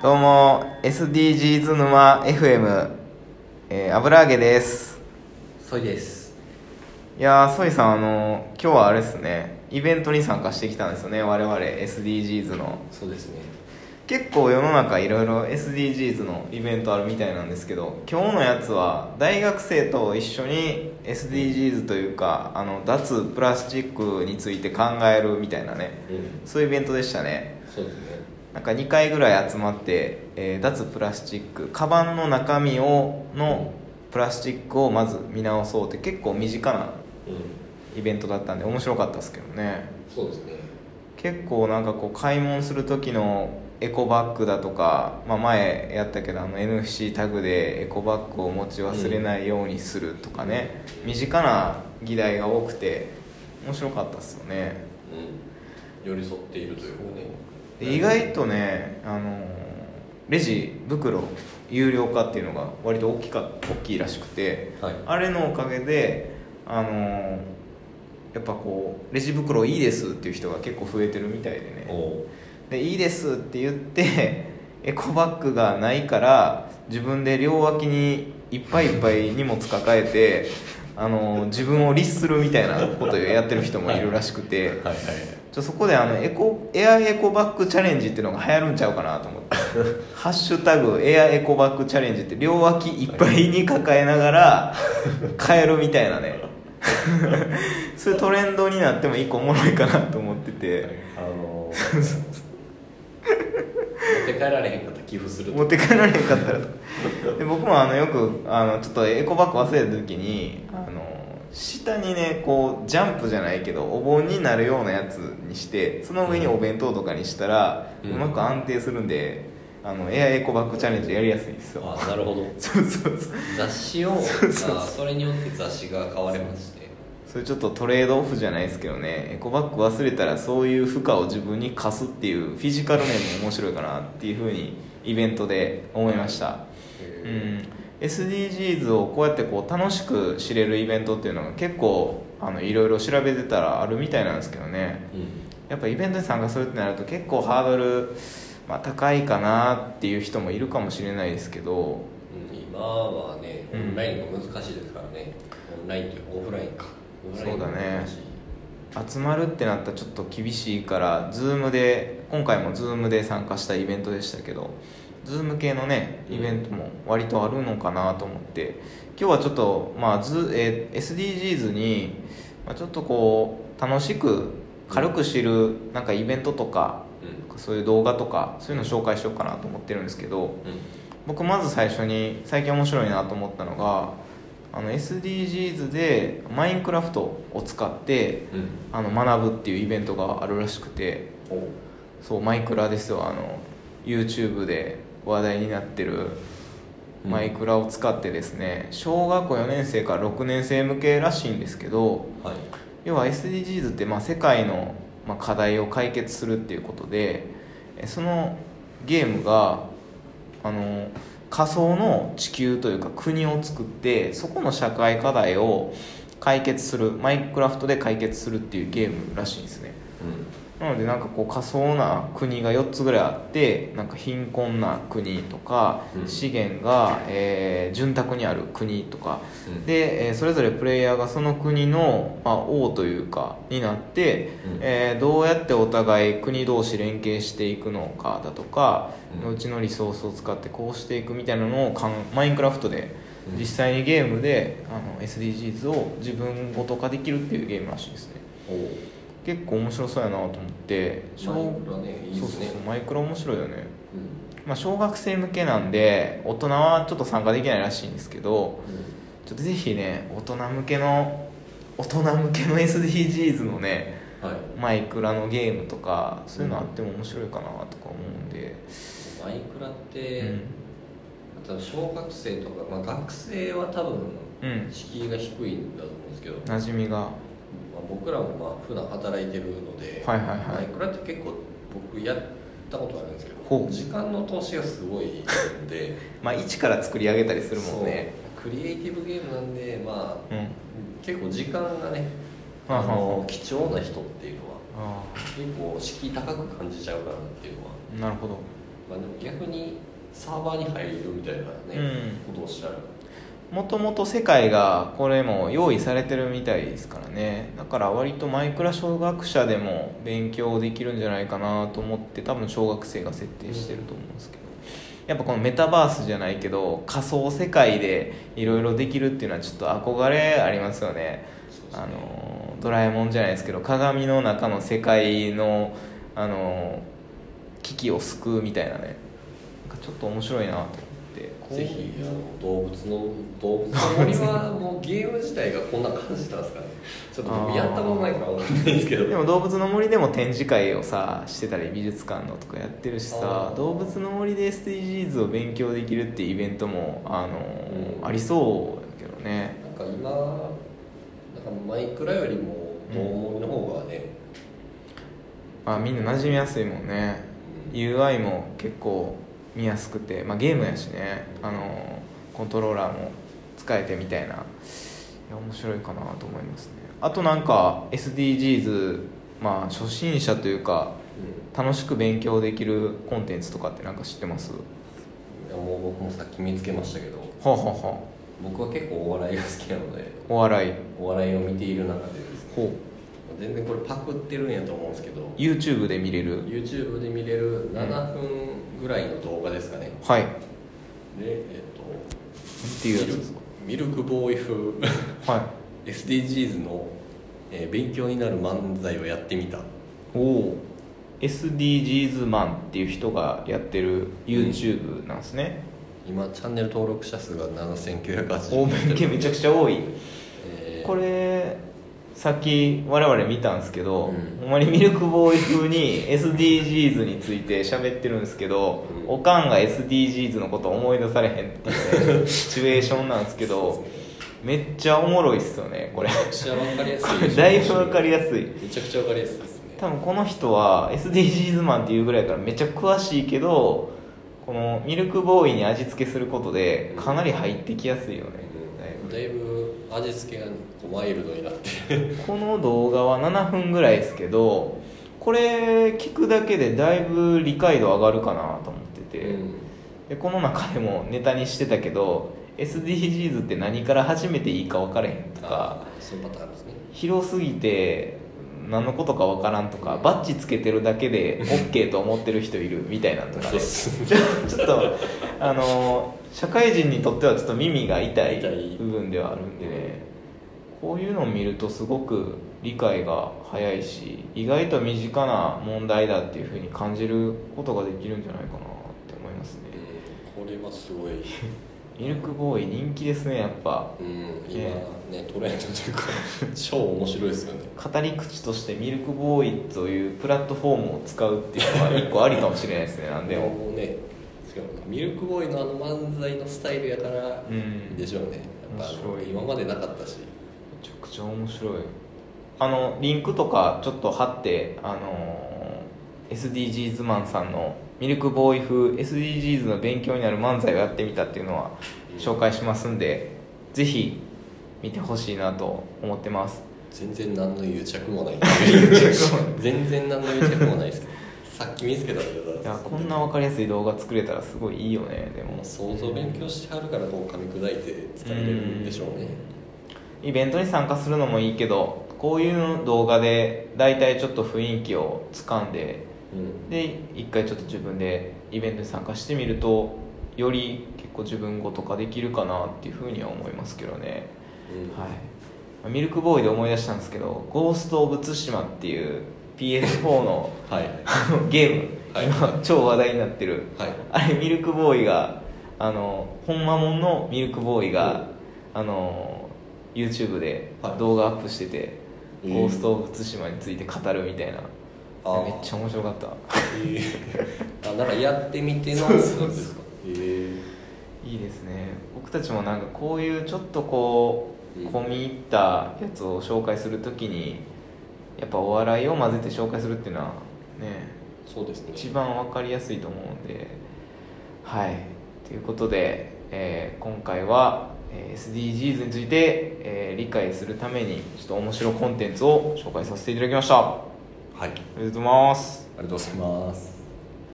どうも SDGs 沼 FM、えー、油揚げです。そいです。いやーソイさんあのー今日はあれですね。イベントに参加してきたんですよね。我々 SDGs の。そうですね結構世の中いろいろ SDGs のイベントあるみたいなんですけど今日のやつは大学生と一緒に SDGs というかあの脱プラスチックについて考えるみたいなねうん。そういうイベントでしたね。そうですね。なんか2回ぐらい集まって、えー脱プラスチックカバンの中身をのプラスチックをまず見直そうって結構身近なうん。イベントだったんで面白かったですけどね。そうですね。結構なんかこう買い物する時のエコバッグだとか、まあ、前やったけどあの NFC タグでエコバッグを持ち忘れないようにするとかね、身近な議題が多くて面白かったですよね。うん。寄り添っているというかね。で意外とねあのレジ袋有料化っていうのが割と大きか大きいらしくてはい。あれのおかげであのやっぱこうレジ袋いいですっていう人が結構増えてるみたいでね。おでいいですって言って エコバッグがないから自分で両脇にいっぱいいっぱい荷物抱えてあの自分を律するみたいなことをやってる人もいるらしくて、はいはいちょそこであのエコエアエコバッグチャレンジっていうのが流行るんちゃうかなと思って「ハッシュタグエアエコバッグチャレンジ」って両脇いっぱいに抱えながら帰るみたいなね。そういうトレンドになっても一個おもろいかなと思ってて。あのって帰られへんかったら寄付する持って帰られへんかったら。と で僕もあのよくあのちょっとエコバッグ忘れた時にあの下にねこうジャンプじゃないけどお盆になるようなやつにしてその上にお弁当とかにしたら、ううんまく安定するんであのエアエコバッグチャレンジやりやすいんですよ。あなるほど。そうそうそう。雑誌をそうそうあそれによって雑誌が変われましてそれちょっとトレードオフじゃないですけどね。エコバッグ忘れたらそういう負荷を自分に課すっていうフィジカル面も面白いかなっていうふうにイベントで思いました、うえん、SDGs をこうやってこう楽しく知れるイベントっていうのが結構あのいろいろ調べてたらあるみたいなんですけどね。うん。やっぱイベントに参加するってなると結構ハードル、まあ、高いかなっていう人もいるかもしれないですけど。うん。今はねオうんンラインが難しいですからね、オンラインというかオフラインかそうだね。集まるってなったらちょっと厳しいから Zoom で今回も Zoom で参加したイベントでしたけど Zoom 系のねイベントも割とあるのかなと思って今日はちょっと、まあズえー SDGs に、まあ、ちょっとこう楽しく軽く知るなんかイベントとかうんそういう動画とかそういうの紹介しようかなと思ってるんですけどうん。僕まず最初に最近面白いなと思ったのがあの SDGs でマインクラフトを使ってうん。あの学ぶっていうイベントがあるらしくて。お。そうマイクラですよ。あの YouTube で話題になってるうん。マイクラを使ってですね小学校4年生から6年生向けらしいんですけどはい。要は SDGs ってまあ世界のまあ課題を解決するっていうことでえそのゲームがあの仮想の地球というか国を作ってそこの社会課題を解決するマインクラフトで解決するっていうゲームらしいんですね。なのでなんかこう仮想な国が4つぐらいあってなんか貧困な国とか、うん。資源が、えー潤沢にある国とか、うん。で、えーそれぞれプレイヤーがその国の、まあ、王というかになって、うん。えーどうやってお互い国同士連携していくのかだとか、うちのリソースを使ってこうしていくみたいなのをかんマインクラフトでうん。実際にゲームであの SDGs を自分ごと化できるっていうゲームらしいですね結構面白そうやなと思って小マイクラねいいですね。そうそうそうマイクラ面白いよね、うん。まあ、小学生向けなんで大人はちょっと参加できないらしいんですけどちょっとぜひね大人向けの大人向けの SDGs のねはい。マイクラのゲームとかそういうのあっても面白いかなとか思うんで、マイクラっうて、小学生とか、まあ、学生は多分うん。敷居が低いんだと思うんですけど、馴染みが。まあ、僕らもまあ普段働いてるので、はいはいはい。マイクラって結構僕やったことあるんですけど時間の投資がすごいんで まあ一から作り上げたりするもんね。クリエイティブゲームなんでまあうん。結構時間がねあの貴重な人っていうのはあ結構敷居高く感じちゃうかなっていうのは、あなるほど。まあ、でも逆にサーバーに入るみたいなね、うん。ことをしたらもともと世界がこれも用意されてるみたいですからね。だから割とマイクラ初学者でも勉強できるんじゃないかなと思って多分小学生が設定してると思うんですけど。やっぱこのメタバースじゃないけど仮想世界でいろいろできるっていうのはちょっと憧れありますよね。あのドラえもんじゃないですけど鏡の中の世界のあの危機を救うみたいなね。なんかちょっと面白いなと。ぜひあの動物の動物の森はもうゲーム自体がこんな感じたんですかね。ちょっと僕やったことないからわかんないですけど。でも動物の森でも展示会をさしてたり美術館のとかやってるしさ動物の森で SDGs を勉強できるっていうイベントもあの、うん。ありそうだけどね。なんか今なんかマイクラよりもどう思いの方がね、まあみんな馴染みやすいもんね。UI も結構見やすくて、まあ、ゲームやしねあのコントローラーも使えてみたいな。いや面白いかなと思いますね。あとなんか SDGs まあ初心者というか楽しく勉強できるコンテンツとかってなんか知ってます？いやもう僕もさっき見つけましたけど。はあ、はあはあ、僕は結構お笑いが好きなので。お笑い。お笑いを見ている中でですね。全然これパクってるんやと思うんですけど。YouTube で見れる？YouTube で見れる。7分ぐらいの動画ですかね、はい。でえっとっていうやつですミルクボーイ風。かはい。SDGs の、えー勉強になる漫才をやってみた。おお SDGs マンっていう人がやってる YouTube なんですね、今チャンネル登録者数が7980おめめちゃくちゃ多い。えー。これさっき我々見たんですけど、うん。ほんまにミルクボーイ風に SDGs について喋ってるんですけど、うん。おかんが SDGs のこと思い出されへんっていう、ね、シチュエーションなんですけどめっちゃおもろいっすよねこれ。めちゃくちゃ分かりやすいだいぶ分かりやすい。めちゃくちゃ分かりやすいですね。多分この人は SDGs マンっていうぐらいからめっちゃ詳しいけどこのミルクボーイに味付けすることでかなり入ってきやすいよね。だいぶだいぶ味付けがこうマイルドになって。この動画は7分ぐらいですけどこれ聞くだけでだいぶ理解度上がるかなと思ってて、うん。でこの中でもネタにしてたけど SDGs って何から始めていいか分からへんとかそうパターンですね。広すぎて何のことか分からんとかバッジつけてるだけで OK と思ってる人いるみたいなのとかで ちょっとあの社会人にとってはちょっと耳が痛い痛い。部分ではあるんでねこういうのを見るとすごく理解が早いし意外と身近な問題だっていうふうに感じることができるんじゃないかなって思いますね。これはすごい、ミルクボーイ人気ですねやっぱ。うん、今ねトレンドというか 超面白いですよね。語り口としてミルクボーイというプラットフォームを使うっていうのは一個ありかもしれないですねなんでも。もうねしかもミルクボーイのあの漫才のスタイルやからうん。でしょうね。やっぱ今までなかったし。めちゃ面白い。あのリンクとかちょっと貼ってあのー SDGs マンさんのミルクボーイ風 SDGs の勉強になる漫才をやってみたっていうのは紹介しますんで、ぜひ見てほしいなと思ってます。全然何の癒着もない。全然何の癒着もないですけど。さっき見つけたけどいやこんな分かりやすい動画作れたらすごいいいよね。でも。想像勉強してはるからこう噛み砕いて伝えれるんでしょうねイベントに参加するのもいいけどこういう動画で大体ちょっと雰囲気をつかんでうん。で一回ちょっと自分でイベントに参加してみるとより結構自分語とかできるかなっていうふうには思いますけどね、うん。はい、ミルクボーイで思い出したんですけど「ゴースト・オブ・ツシマ」っていう PS4 の はい。ゲーム、はい。今超話題になってる。はい。あれミルクボーイがあのほんまもんのミルクボーイが、あの YouTube ではい動画アップしてて、えー。ゴースト・オブ・ツシマについて語るみたいな。めっちゃ面白かった。えー。あなんかやってみての。そうですか。えいいですね。僕たちもなんかこういうちょっとこううん込み入ったやつを紹介するときにやっぱお笑いを混ぜて紹介するっていうのはねそうですね。一番分かりやすいと思うんで。はい。ということで、えー今回はえー SDGs について、えー理解するためにちょっと面白いコンテンツを紹介させていただきました。あはい。りがとうございます。ありがとうございます